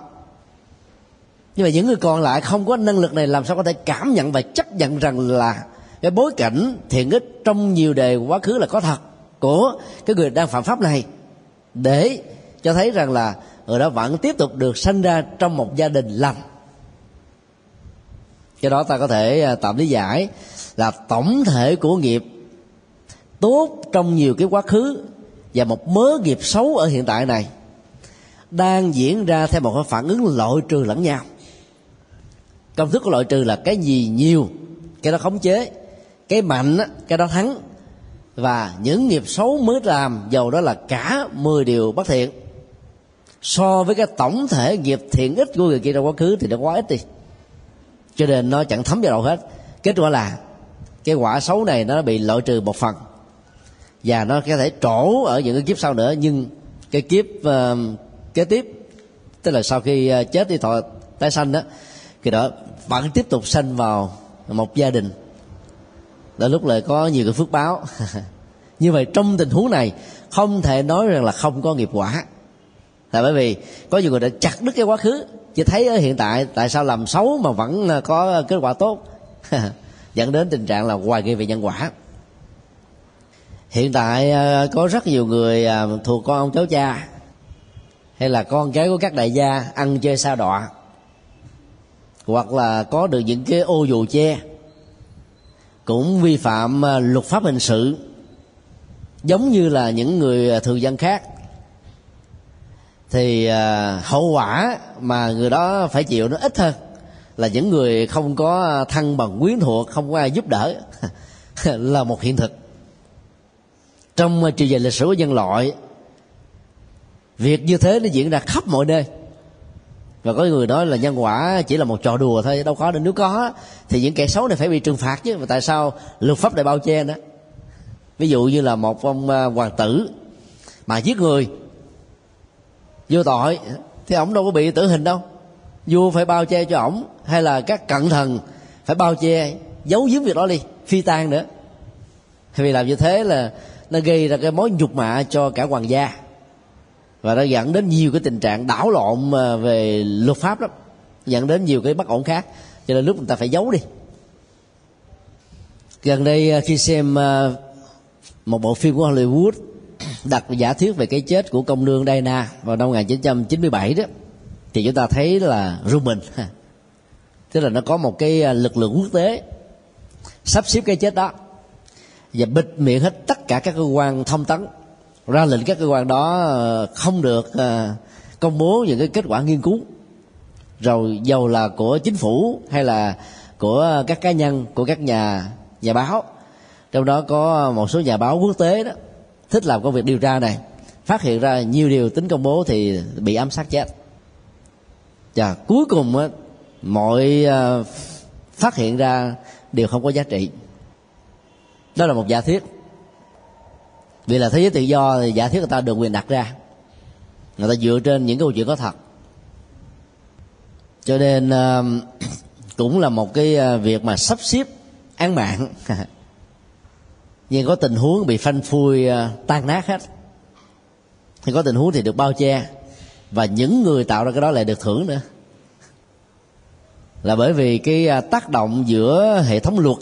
Nhưng mà những người còn lại không có năng lực này làm sao có thể cảm nhận và chấp nhận rằng là cái bối cảnh thiện ích trong nhiều đề quá khứ là có thật của cái người đang phạm pháp này. Để cho thấy rằng là người đó vẫn tiếp tục được sinh ra trong một gia đình lành. Cái đó ta có thể à, tạm lý giải là tổng thể của nghiệp tốt trong nhiều cái quá khứ và một mớ nghiệp xấu ở hiện tại này đang diễn ra theo một cái phản ứng loại trừ lẫn nhau. Công thức của loại trừ là cái gì nhiều, cái đó khống chế cái mạnh cái đó thắng. Và những nghiệp xấu mới làm dầu đó là cả 10 điều bất thiện. So với cái tổng thể nghiệp thiện ích của người kia trong quá khứ thì nó quá ít đi. Cho nên nó chẳng thấm vào đâu hết. Kết quả là cái quả xấu này nó bị loại trừ một phần. Và nó có thể trổ ở những cái kiếp sau nữa. Nhưng cái kiếp uh, kế tiếp tức là sau khi uh, chết đi thọ tái sanh đó thì đó vẫn tiếp tục sanh vào một gia đình đến lúc lại có nhiều cái phước báo. Như vậy trong tình huống này, không thể nói rằng là không có nghiệp quả. Là bởi vì có nhiều người đã chặt đứt cái quá khứ chỉ thấy ở hiện tại tại sao làm xấu mà vẫn có kết quả tốt. Dẫn đến tình trạng là hoài nghi về nhân quả. Hiện tại à, có rất nhiều người à, thuộc con ông cháu cha, hay là con cái của các đại gia ăn chơi sao đọa, hoặc là có được những cái ô dù che cũng vi phạm à, luật pháp hình sự, giống như là những người à, thường dân khác. Thì à, hậu quả mà người đó phải chịu nó ít hơn là những người không có thân bằng quyến thuộc, không có ai giúp đỡ, là một hiện thực. Trong chiều dài lịch sử của nhân loại, việc như thế nó diễn ra khắp mọi nơi và có người nói là nhân quả chỉ là một trò đùa thôi, đâu có đâu nếu có. Thì những kẻ xấu này phải bị trừng phạt chứ. Mà tại sao luật pháp lại bao che nữa? Ví dụ như là một ông à, hoàng tử mà giết người, vô tội, thì ổng đâu có bị tử hình đâu. Vua phải bao che cho ổng, hay là các cận thần phải bao che, giấu giếm việc đó đi, phi tan nữa. Vì làm như thế là nó gây ra cái mối nhục mạ cho cả hoàng gia và nó dẫn đến nhiều cái tình trạng đảo lộn ờ, về luật pháp lắm. Dẫn đến nhiều cái bất ổn khác. Cho nên lúc người ta phải giấu đi. Gần đây ờ, khi xem ờ, một bộ phim của Hollywood đặt giả thuyết về cái chết của công nương Diana vào năm 1997 đó, thì chúng ta thấy là rung mình tức là nó có một cái lực lượng quốc tế sắp xếp cái chết đó và bịt miệng hết tất cả các cơ quan thông tấn ra lệnh các cơ quan đó ờ, không được ờ, công bố những cái kết quả nghiên cứu. Rồi dầu là của chính phủ hay là của các cá nhân của các nhà nhà báo. Trong đó có một số nhà báo quốc tế đó thích làm công việc điều tra này. Phát hiện ra nhiều điều tính công bố thì bị ám sát chết. Và cuối cùng á, mọi ờ, phát hiện ra đều không có giá trị. Đó là một giả thiết vì là thế giới tự do thì giả thiết người ta được quyền đặt ra. Người ta dựa trên những câu chuyện có thật. Cho nên um, cũng là một cái uh, việc mà sắp xếp án mạng. Nhưng có tình huống bị phanh phui uh, tan nát hết. Thì có tình huống thì được bao che. Và những người tạo ra cái đó lại được thưởng nữa. Là bởi vì cái uh, tác động giữa hệ thống luật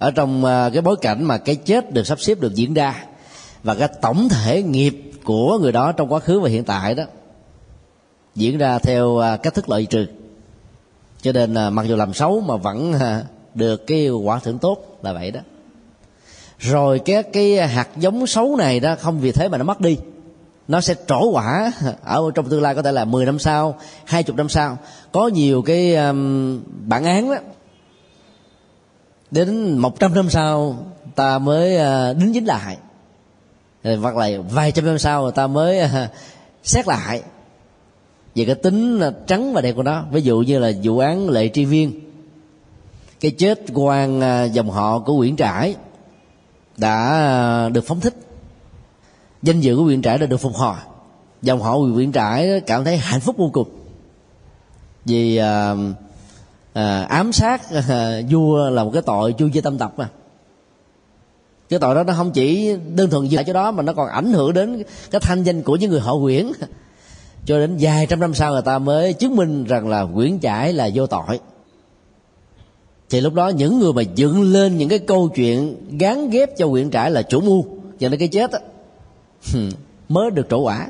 ở trong à, cái bối cảnh mà cái chết được sắp xếp được diễn ra và cái tổng thể nghiệp của người đó trong quá khứ và hiện tại đó diễn ra theo à, cách thức lợi trừ. Cho nên là mặc dù làm xấu mà vẫn à, được cái quả thưởng tốt là vậy đó. Rồi cái cái hạt giống xấu này đó không vì thế mà nó mất đi. Nó sẽ trổ quả ở trong tương lai có thể là 10 năm sau 20 năm sau. Có nhiều cái um, bản án đó đến 100 năm sau ta mới à, đính chính lại. Hoặc là vài trăm năm sau ta mới à, xét lại về cái tính trắng và đẹp của nó. Ví dụ như là vụ án lệ tri viên cái chết quan à, dòng họ của nguyễn trãi đã được phóng thích. Danh dự của nguyễn trãi đã được phục hồi. Dòng họ nguyễn trãi cảm thấy hạnh phúc vô cùng. Vì uh, à, ám sát à, vua là một cái tội chu di tâm tập mà. Cái tội đó nó không chỉ đơn thuần dừng lại chỗ đó mà nó còn ảnh hưởng đến cái thanh danh của những người họ nguyễn cho đến vài trăm năm sau người ta mới chứng minh rằng là nguyễn trãi là vô tội. Thì lúc đó những người mà dựng lên những cái câu chuyện gán ghép cho nguyễn trãi là chủ mưu dẫn đến cái chết á mới được trổ quả.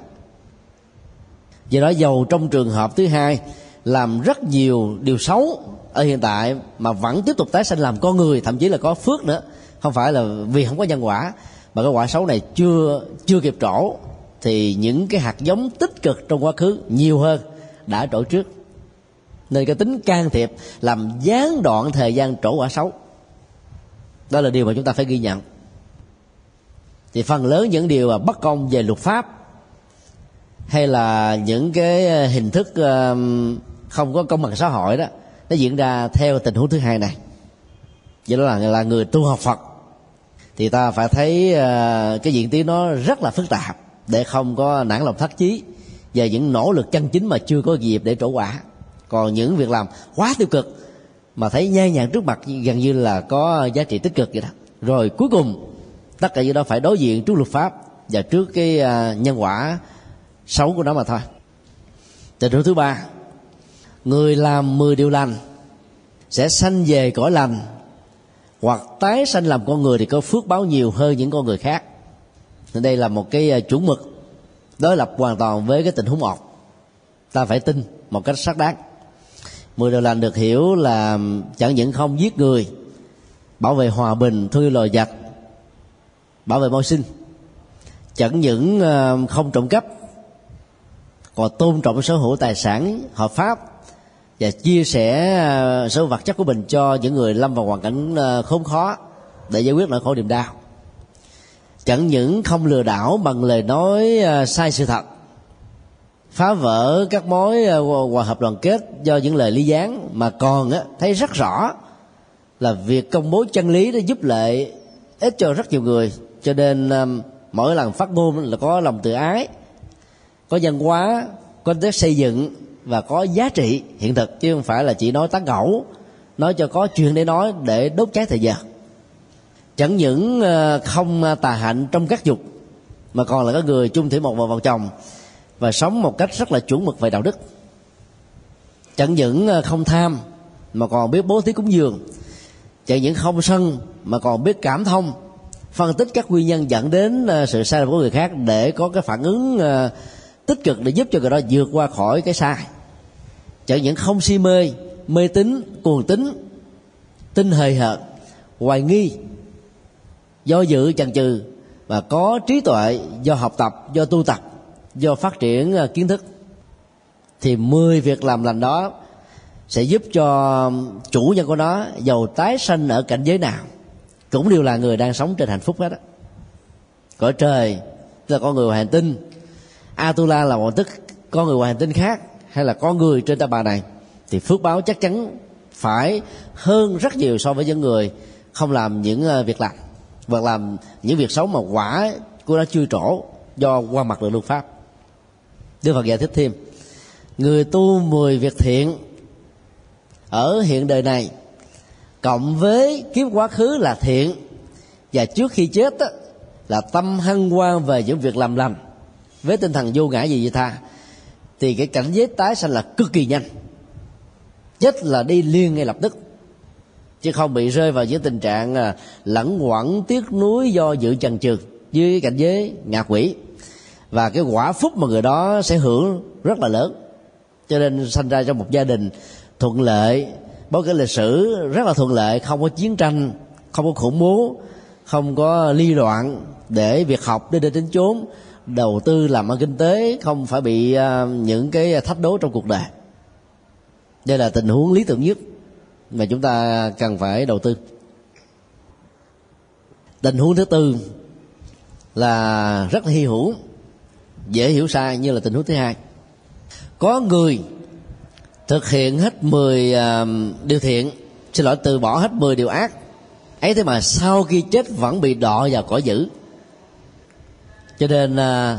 Do đó giàu trong trường hợp thứ hai làm rất nhiều điều xấu ở hiện tại mà vẫn tiếp tục tái sinh làm con người, thậm chí là có phước nữa. Không phải là vì không có nhân quả, mà cái quả xấu này chưa chưa kịp trổ, thì những cái hạt giống tích cực trong quá khứ nhiều hơn đã trổ trước. Nên cái tính can thiệp, làm gián đoạn thời gian trổ quả xấu, đó là điều mà chúng ta phải ghi nhận. Thì phần lớn những điều mà bất công về luật pháp hay là những cái ờ, hình thức không có công bằng xã hội đó, nó diễn ra theo tình huống thứ hai này. Vậy đó là là người tu học phật. Thì ta phải thấy ờ, cái diễn tiến nó rất là phức tạp để không có nản lòng thất chí và những nỗ lực chân chính mà chưa có dịp để trổ quả. Còn những việc làm quá tiêu cực mà thấy nhai nhàn trước mặt gần như là có giá trị tích cực vậy đó. Rồi cuối cùng, tất cả những đó phải đối diện trước luật pháp và trước cái ờ, nhân quả xấu của nó mà thôi. Tình huống thứ ba, người làm 10 điều lành sẽ sanh về cõi lành, hoặc tái sanh làm con người thì có phước báo nhiều hơn những con người khác. Nên đây là một cái ờ, chuẩn mực đối lập hoàn toàn với cái tình huống một. Ta phải tin một cách xác đáng. Mười điều lành được hiểu là chẳng những không giết người, bảo vệ hòa bình, thương yêu loài vật, bảo vệ môi sinh, chẳng những không trộm cắp còn tôn trọng sở hữu tài sản, hợp pháp, và chia sẻ số sở vật chất của mình cho những người lâm vào hoàn cảnh ờ, khốn khó để giải quyết nỗi khổ niềm đau. Chẳng những không lừa đảo bằng lời nói ờ, sai sự thật, phá vỡ các mối hòa hợp đoàn kết do những lời lý gián, mà còn thấy rất rõ là việc công bố chân lý đã giúp lợi ích cho rất nhiều người. Cho nên mỗi lần phát ngôn là có lòng tự ái có văn hóa, có tính xây dựng và có giá trị hiện thực, chứ không phải là chỉ nói tán gẫu, nói cho có chuyện để nói để đốt cháy thời gian. Chẳng những ờ, không ờ, tà hạnh trong các dục, mà còn là các người chung thủy một vợ vợ chồng và sống một cách rất là chuẩn mực về đạo đức. Chẳng những ờ, không tham, mà còn biết bố thí cúng dường. Chẳng những không sân, mà còn biết cảm thông, phân tích các nguyên nhân dẫn đến sự sai lầm của người khác để có cái phản ứng tích cực để giúp cho người đó vượt qua khỏi cái sai. Chẳng những không si mê mê tín, cuồng tín, tin hời hợt, hoài nghi, do dự, chần chừ và có trí tuệ, do học tập, do tu tập, do phát triển à, kiến thức. Thì 10 việc làm lành đó sẽ giúp cho chủ nhân của nó giàu tái sanh ở cảnh giới nào, cũng đều là người đang sống trên hạnh phúc hết á. Cõi trời, tức là con người ngoài hành tinh atula là một tức con người ngoài hành tinh khác hay là con người trên ta bà này thì phước báo chắc chắn phải hơn rất nhiều so với những người không làm những ờ, việc làm hoặc làm những việc xấu mà quả của nó chưa trổ do qua mặt được luật pháp. Đức Phật giải thích thêm người tu mười việc thiện ở hiện đời này cộng với kiếp quá khứ là thiện và trước khi chết đó, là tâm hăng quan về những việc làm lành với tinh thần vô ngã gì vậy tha, thì cái cảnh giới tái sanh là cực kỳ nhanh. Chết là đi liền ngay lập tức. Chứ không bị rơi vào những tình trạng à, lẫn quẩn tiếc nuối do dự chần chừ dưới cảnh giới ngạ quỷ. Và cái quả phúc mà người đó sẽ hưởng rất là lớn. Cho nên sanh ra trong một gia đình thuận lợi, bối cảnh lịch sử rất là thuận lợi, không có chiến tranh, không có khủng bố, không có ly loạn để việc học đi đến đến chốn đầu tư làm ăn kinh tế không phải bị à, những cái thách đố trong cuộc đời. Đây là tình huống lý tưởng nhất mà chúng ta cần phải đầu tư. Tình huống thứ tư là rất hy hữu dễ hiểu sai như là tình huống thứ hai. Có người thực hiện hết 10 uh, à, điều thiện xin lỗi từ bỏ hết 10 điều ác ấy thế mà sau khi chết vẫn bị đọ vào cõi dữ cho nên à,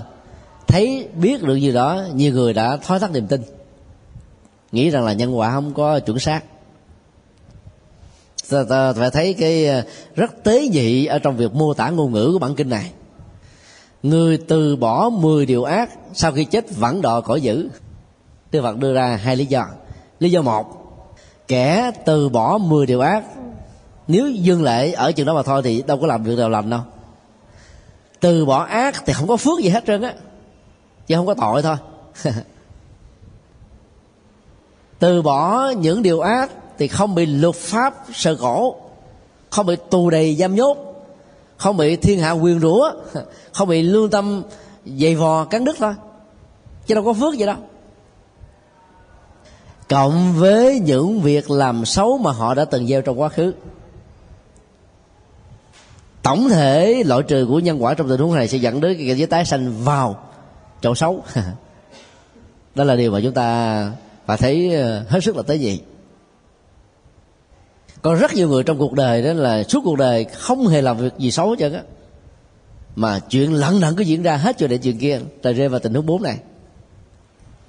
thấy biết được gì đó nhiều người đã thoái thác niềm tin. Nghĩ rằng là nhân quả không có chuẩn xác. Ta, ta phải thấy cái à, rất tế nhị ở trong việc mô tả ngôn ngữ của bản kinh này. Người từ bỏ 10 điều ác sau khi chết vẫn đọ cõi dữ Đức Phật đưa ra hai lý do. Lý do một kẻ từ bỏ 10 điều ác nếu dương lệ ở chừng đó mà thôi thì đâu có làm việc nào lành đâu từ bỏ ác thì không có phước gì hết trơn á. Chứ không có tội thôi. Từ bỏ những điều ác thì không bị luật pháp sợ cổ không bị tù đầy giam nhốt, không bị thiên hạ quyền rủa, không bị lương tâm dày vò cắn đứt thôi. Chứ đâu có phước gì đâu. Cộng với những việc làm xấu mà họ đã từng gieo trong quá khứ tổng thể, loại trừ của nhân quả trong tình huống này sẽ dẫn đến cái giới tái sanh vào chỗ xấu. Đó là điều mà chúng ta phải thấy ờ, hết sức là tế nhị. Còn rất nhiều người trong cuộc đời đó là suốt cuộc đời không hề làm việc gì xấu hết trơn á, mà chuyện lận đận cứ diễn ra hết chuyện này chuyện kia ta rơi vào tình huống bốn này.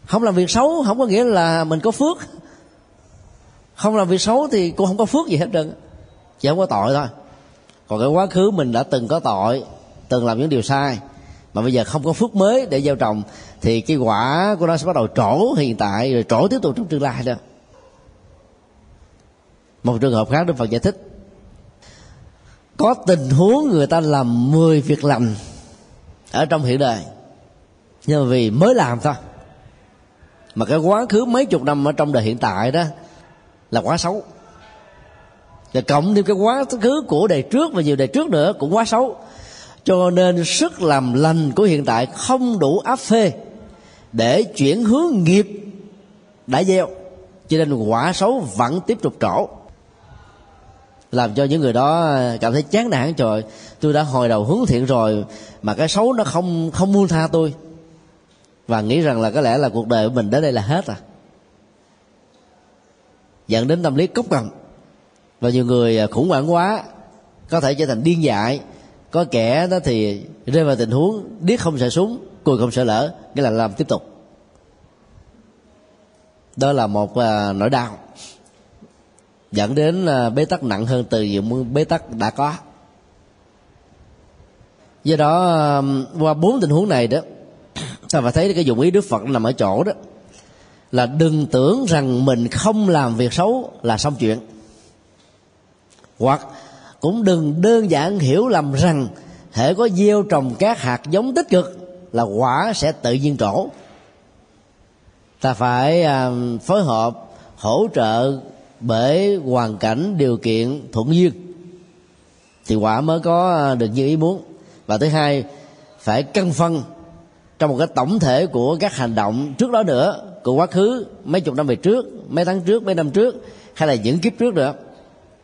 Không làm việc xấu không có nghĩa là mình có phước. Không làm việc xấu thì cũng không có phước gì hết trơn chỉ không có tội thôi còn cái quá khứ mình đã từng có tội, từng làm những điều sai, mà bây giờ không có phước mới để gieo trồng, thì cái quả của nó sẽ bắt đầu trổ hiện tại, rồi trổ tiếp tục trong tương lai đó. Một trường hợp khác đức phật giải thích. Có tình huống người ta làm 10 việc lành ở trong hiện đời, nhưng mà vì mới làm thôi. Mà cái quá khứ mấy chục năm ở trong đời hiện tại đó là quá xấu và cộng thêm cái quá khứ của đời trước và nhiều đời trước nữa cũng quá xấu. Cho nên sức làm lành của hiện tại không đủ áp phê để chuyển hướng nghiệp đã gieo. Cho nên quả xấu vẫn tiếp tục trổ. Làm cho những người đó cảm thấy chán nản, trời, tôi đã hồi đầu hướng thiện rồi mà cái xấu nó không không buông tha tôi. Và nghĩ rằng là có lẽ là cuộc đời của mình đến đây là hết à. Dẫn đến tâm lý cốc cầm và nhiều người à, khủng hoảng quá có thể trở thành điên dại. Có kẻ đó thì rơi vào tình huống điếc không sợ súng cùi không sợ lỡ nghĩa là làm tiếp tục. Đó là một uh, nỗi đau dẫn đến uh, bế tắc nặng hơn từ những bế tắc đã có. Do đó uh, qua bốn tình huống này đó ta phải thấy cái dụng ý đức phật nằm ở chỗ đó là đừng tưởng rằng mình không làm việc xấu là xong chuyện hoặc cũng đừng đơn giản hiểu lầm rằng hệ có gieo trồng các hạt giống tích cực là quả sẽ tự nhiên trổ. Ta phải à, phối hợp, hỗ trợ bởi hoàn cảnh điều kiện thuận duyên. Thì quả mới có à, được như ý muốn. Và thứ hai, phải cân phân trong một cái tổng thể của các hành động trước đó nữa, của quá khứ mấy chục năm về trước, mấy tháng trước, mấy năm trước, hay là những kiếp trước nữa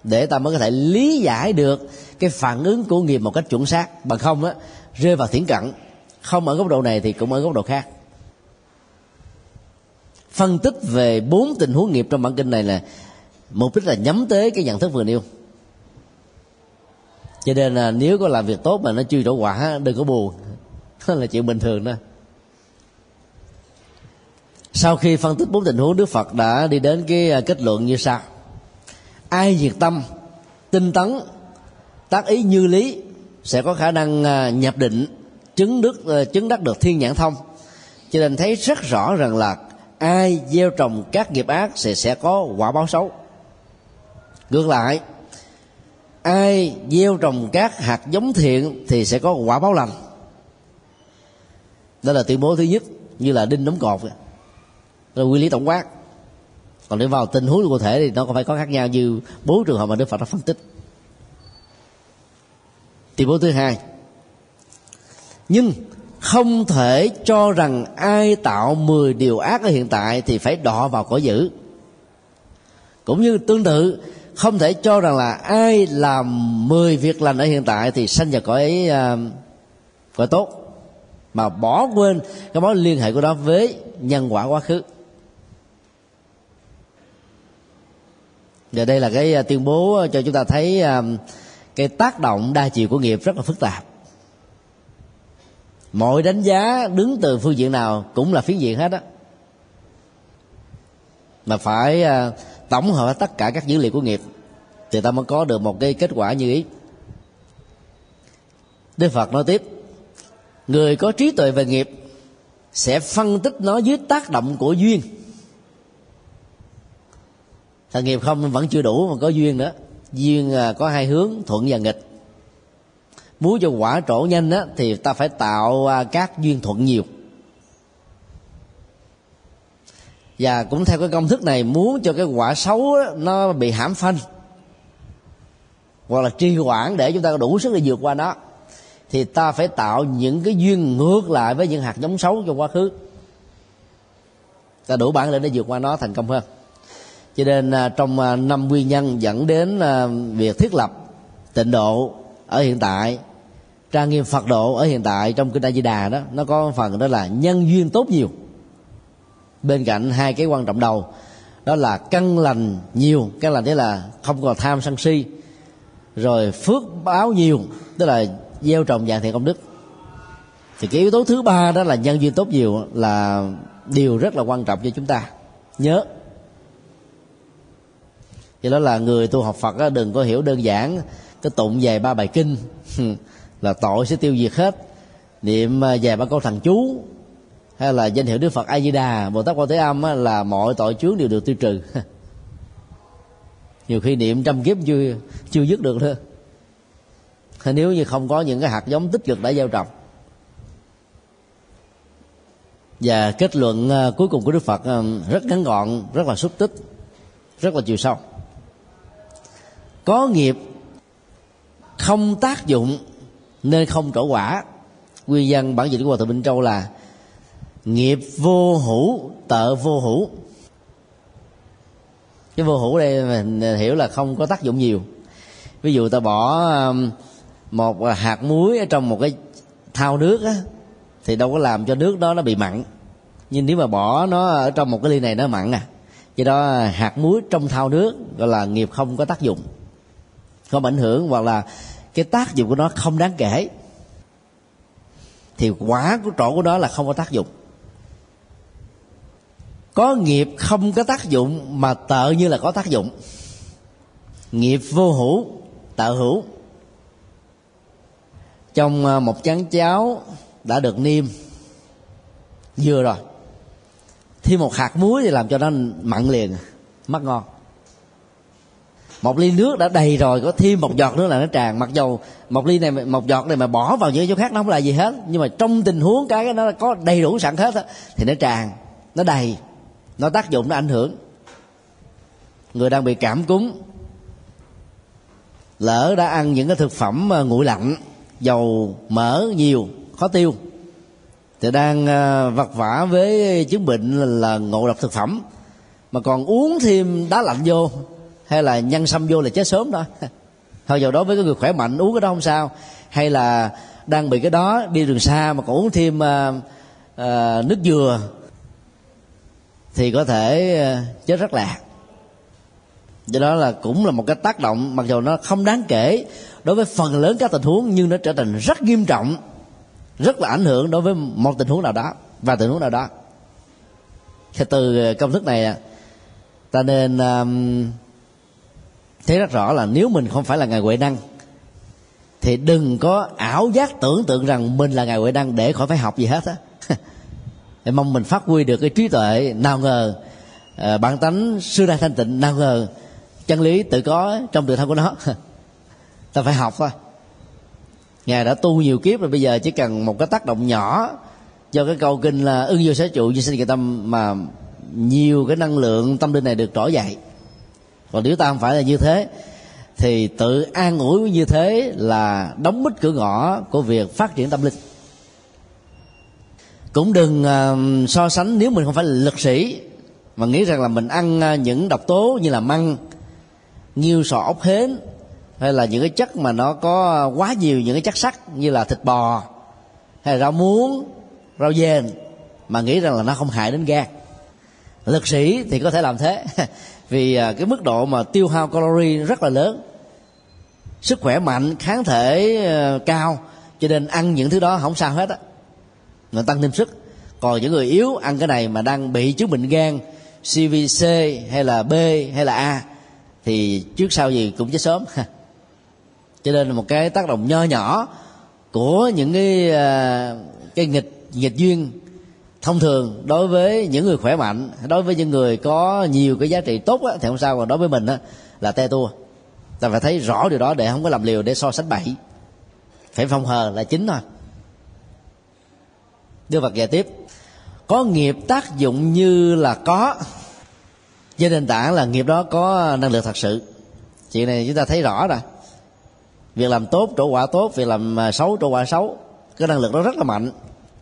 để ta mới có thể lý giải được cái phản ứng của nghiệp một cách chuẩn xác. Bằng không á, rơi vào thiển cận. Không ở góc độ này thì cũng ở góc độ khác. Phân tích về bốn tình huống nghiệp trong bản kinh này là mục đích là nhắm tới cái nhận thức vừa nêu. Cho nên là nếu có làm việc tốt mà nó chưa trổ quả, đừng có buồn. Đó là chuyện bình thường đó. Sau khi phân tích bốn tình huống, đức phật đã đi đến cái à, kết luận như sau ai diệt tâm, tinh tấn, tác ý như lý, sẽ có khả năng à, nhập định, chứng đức à, chứng đắc được thiên nhãn thông. Cho nên thấy rất rõ rằng là ai gieo trồng các nghiệp ác sẽ sẽ có quả báo xấu. Ngược lại, ai gieo trồng các hạt giống thiện thì sẽ có quả báo lành. Đó là tuyên bố thứ nhất, như là đinh đóng cột. Rồi quy lý tổng quát còn để vào tình huống cụ thể thì nó có phải có khác nhau như bốn trường hợp mà đức phật đã phân tích. Tuyên bố thứ hai. Nhưng không thể cho rằng ai tạo 10 điều ác ở hiện tại thì phải đọ vào cõi dữ. Cũng như tương tự không thể cho rằng là ai làm 10 việc lành ở hiện tại thì sanh vào cõi uh, cõi tốt. Mà bỏ quên cái mối liên hệ của nó với nhân quả quá khứ. Và đây là cái à, tuyên bố à, cho chúng ta thấy à, cái tác động đa chiều của nghiệp rất là phức tạp. Mọi đánh giá đứng từ phương diện nào cũng là phiến diện hết á. Mà phải tổng hợp tất cả các dữ liệu của nghiệp thì ta mới có được một cái kết quả như ý. Đức phật nói tiếp, người có trí tuệ về nghiệp sẽ phân tích nó dưới tác động của duyên thằng nghiệp không vẫn chưa đủ mà có duyên nữa duyên à, có hai hướng thuận và nghịch. Muốn cho quả trổ nhanh á, thì ta phải tạo à, các duyên thuận nhiều. Và cũng theo cái công thức này muốn cho cái quả xấu á, nó bị hãm phanh. Hoặc là trì hoãn để chúng ta có đủ sức để vượt qua nó. Thì ta phải tạo những cái duyên ngược lại với những hạt giống xấu trong quá khứ. Ta đủ bản lĩnh để vượt qua nó thành công hơn cho nên à, trong à, năm nguyên nhân dẫn đến à, việc thiết lập tịnh độ ở hiện tại, trang nghiêm phật độ ở hiện tại trong kinh a di đà đó, nó có phần đó là nhân duyên tốt nhiều. Bên cạnh hai cái quan trọng đầu, đó là căn lành nhiều, căn lành tức là không còn tham sân si, rồi phước báo nhiều, tức là gieo trồng dạng thiện công đức. Thì cái yếu tố thứ ba đó là nhân duyên tốt nhiều là điều rất là quan trọng cho chúng ta. Nhớ do đó là người tu học phật đó, đừng có hiểu đơn giản cái tụng về ba bài kinh là tội sẽ tiêu diệt hết. Niệm à, về ba câu thần chú hay là danh hiệu đức phật a di đà bồ tát quan thế âm là mọi tội chướng đều được tiêu trừ. Nhiều khi niệm trăm kiếp chưa chưa dứt được nữa nếu như không có những cái hạt giống tích cực đã gieo trồng. Và kết luận à, cuối cùng của đức phật à, rất ngắn gọn rất là xúc tích rất là chiều sâu có nghiệp, không tác dụng nên không trổ quả. Nguyên nhân bản dịch của hòa thượng minh châu là nghiệp vô hữu, tợ vô hữu. Cái vô hữu đây mình hiểu là không có tác dụng nhiều. Ví dụ ta bỏ um, một hạt muối ở trong một cái thao nước á, thì đâu có làm cho nước đó nó bị mặn. Nhưng nếu mà bỏ nó ở trong một cái ly này nó mặn à do đó hạt muối trong thao nước gọi là nghiệp không có tác dụng không ảnh hưởng hoặc là cái tác dụng của nó không đáng kể, thì quả của trổ của nó là không có tác dụng. Có nghiệp không có tác dụng mà tợ như là có tác dụng. Nghiệp vô hữu, tợ hữu. Trong à, một chén cháo đã được niêm, vừa rồi, thêm một hạt muối thì làm cho nó mặn liền mất ngon một ly nước đã đầy rồi có thêm một giọt nữa là nó tràn. Mặc dầu một ly này một giọt này mà bỏ vào những chỗ khác nó không là gì hết. Nhưng mà trong tình huống cái nó có đầy đủ sẵn hết á thì nó tràn nó đầy nó tác dụng nó ảnh hưởng. Người đang bị cảm cúm lỡ đã ăn những cái thực phẩm ờ, nguội lạnh dầu mỡ nhiều khó tiêu thì đang ờ, vật vả với chứng bệnh là, là ngộ độc thực phẩm mà còn uống thêm đá lạnh vô hay là nhân xăm vô là chết sớm đó. Thôi giờ đó với cái người khỏe mạnh uống cái đó không sao. Hay là đang bị cái đó đi đường xa mà còn uống thêm uh, uh, nước dừa thì có thể uh, chết rất lạc do đó là cũng là một cái tác động mặc dù nó không đáng kể đối với phần lớn các tình huống nhưng nó trở thành rất nghiêm trọng rất là ảnh hưởng đối với một tình huống nào đó và tình huống nào đó. Thì từ công thức này ta nên um, thấy rất rõ là nếu mình không phải là ngài huệ năng thì đừng có ảo giác tưởng tượng rằng mình là ngài huệ năng để khỏi phải học gì hết á. Để mong mình phát huy được cái trí tuệ. Nào ngờ ờ, bản tánh, sư đại thanh tịnh, nào ngờ, chân lý tự có trong tự thân của nó. Ta phải học thôi. Ngài đã tu nhiều kiếp rồi, bây giờ chỉ cần một cái tác động nhỏ do cái câu kinh là ưng vô sở trụ, như sinh kỳ tâm, mà nhiều cái năng lượng tâm linh này được trỗi dậy còn nếu ta không phải là như thế thì tự an ủi như thế là đóng bít cửa ngõ của việc phát triển tâm linh. Cũng đừng uh, so sánh nếu mình không phải là lực sĩ mà nghĩ rằng là mình ăn uh, những độc tố như là măng nghiêu sò ốc hến hay là những cái chất mà nó có quá nhiều những cái chất sắt như là thịt bò hay là rau muống rau dền mà nghĩ rằng là nó không hại đến gan. Lực sĩ thì có thể làm thế. vì à, cái mức độ mà tiêu hao calorie rất là lớn. Sức khỏe mạnh, kháng thể à, cao, cho nên ăn những thứ đó không sao hết á. Nó tăng thêm sức. Còn những người yếu ăn cái này mà đang bị chứng bệnh gan CVC hay là B hay là A, thì trước sau gì cũng chết sớm. Cho nên một cái tác động nho nhỏ của những cái à, cái nghịch nghịch duyên thông thường đối với những người khỏe mạnh đối với những người có nhiều cái giá trị tốt á, thì không sao còn đối với mình á, là te tua. Ta phải thấy rõ điều đó để không có làm liều để so sánh bậy. Phải phong hờ là chính thôi. Đưa vật giải tiếp. Có nghiệp tác dụng như là có trên nền tảng là nghiệp đó có năng lực thật sự. Chuyện này chúng ta thấy rõ rồi. Việc làm tốt trổ quả tốt việc làm xấu trổ quả xấu cái năng lực đó rất là mạnh.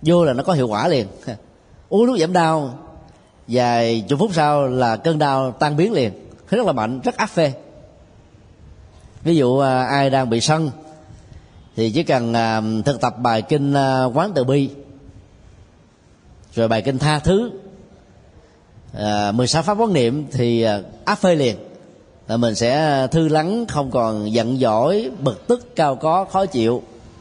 Vô là nó có hiệu quả liền. uống thuốc giảm đau. Vài chục phút sau là cơn đau tan biến liền. Rất là mạnh rất áp phê. Ví dụ à, ai đang bị sân thì chỉ cần à, thực tập bài kinh à, quán từ bi rồi bài kinh tha thứ à, 16 pháp quán niệm thì áp phê liền là mình sẽ thư lắng không còn giận dỗi bực tức cao có khó chịu.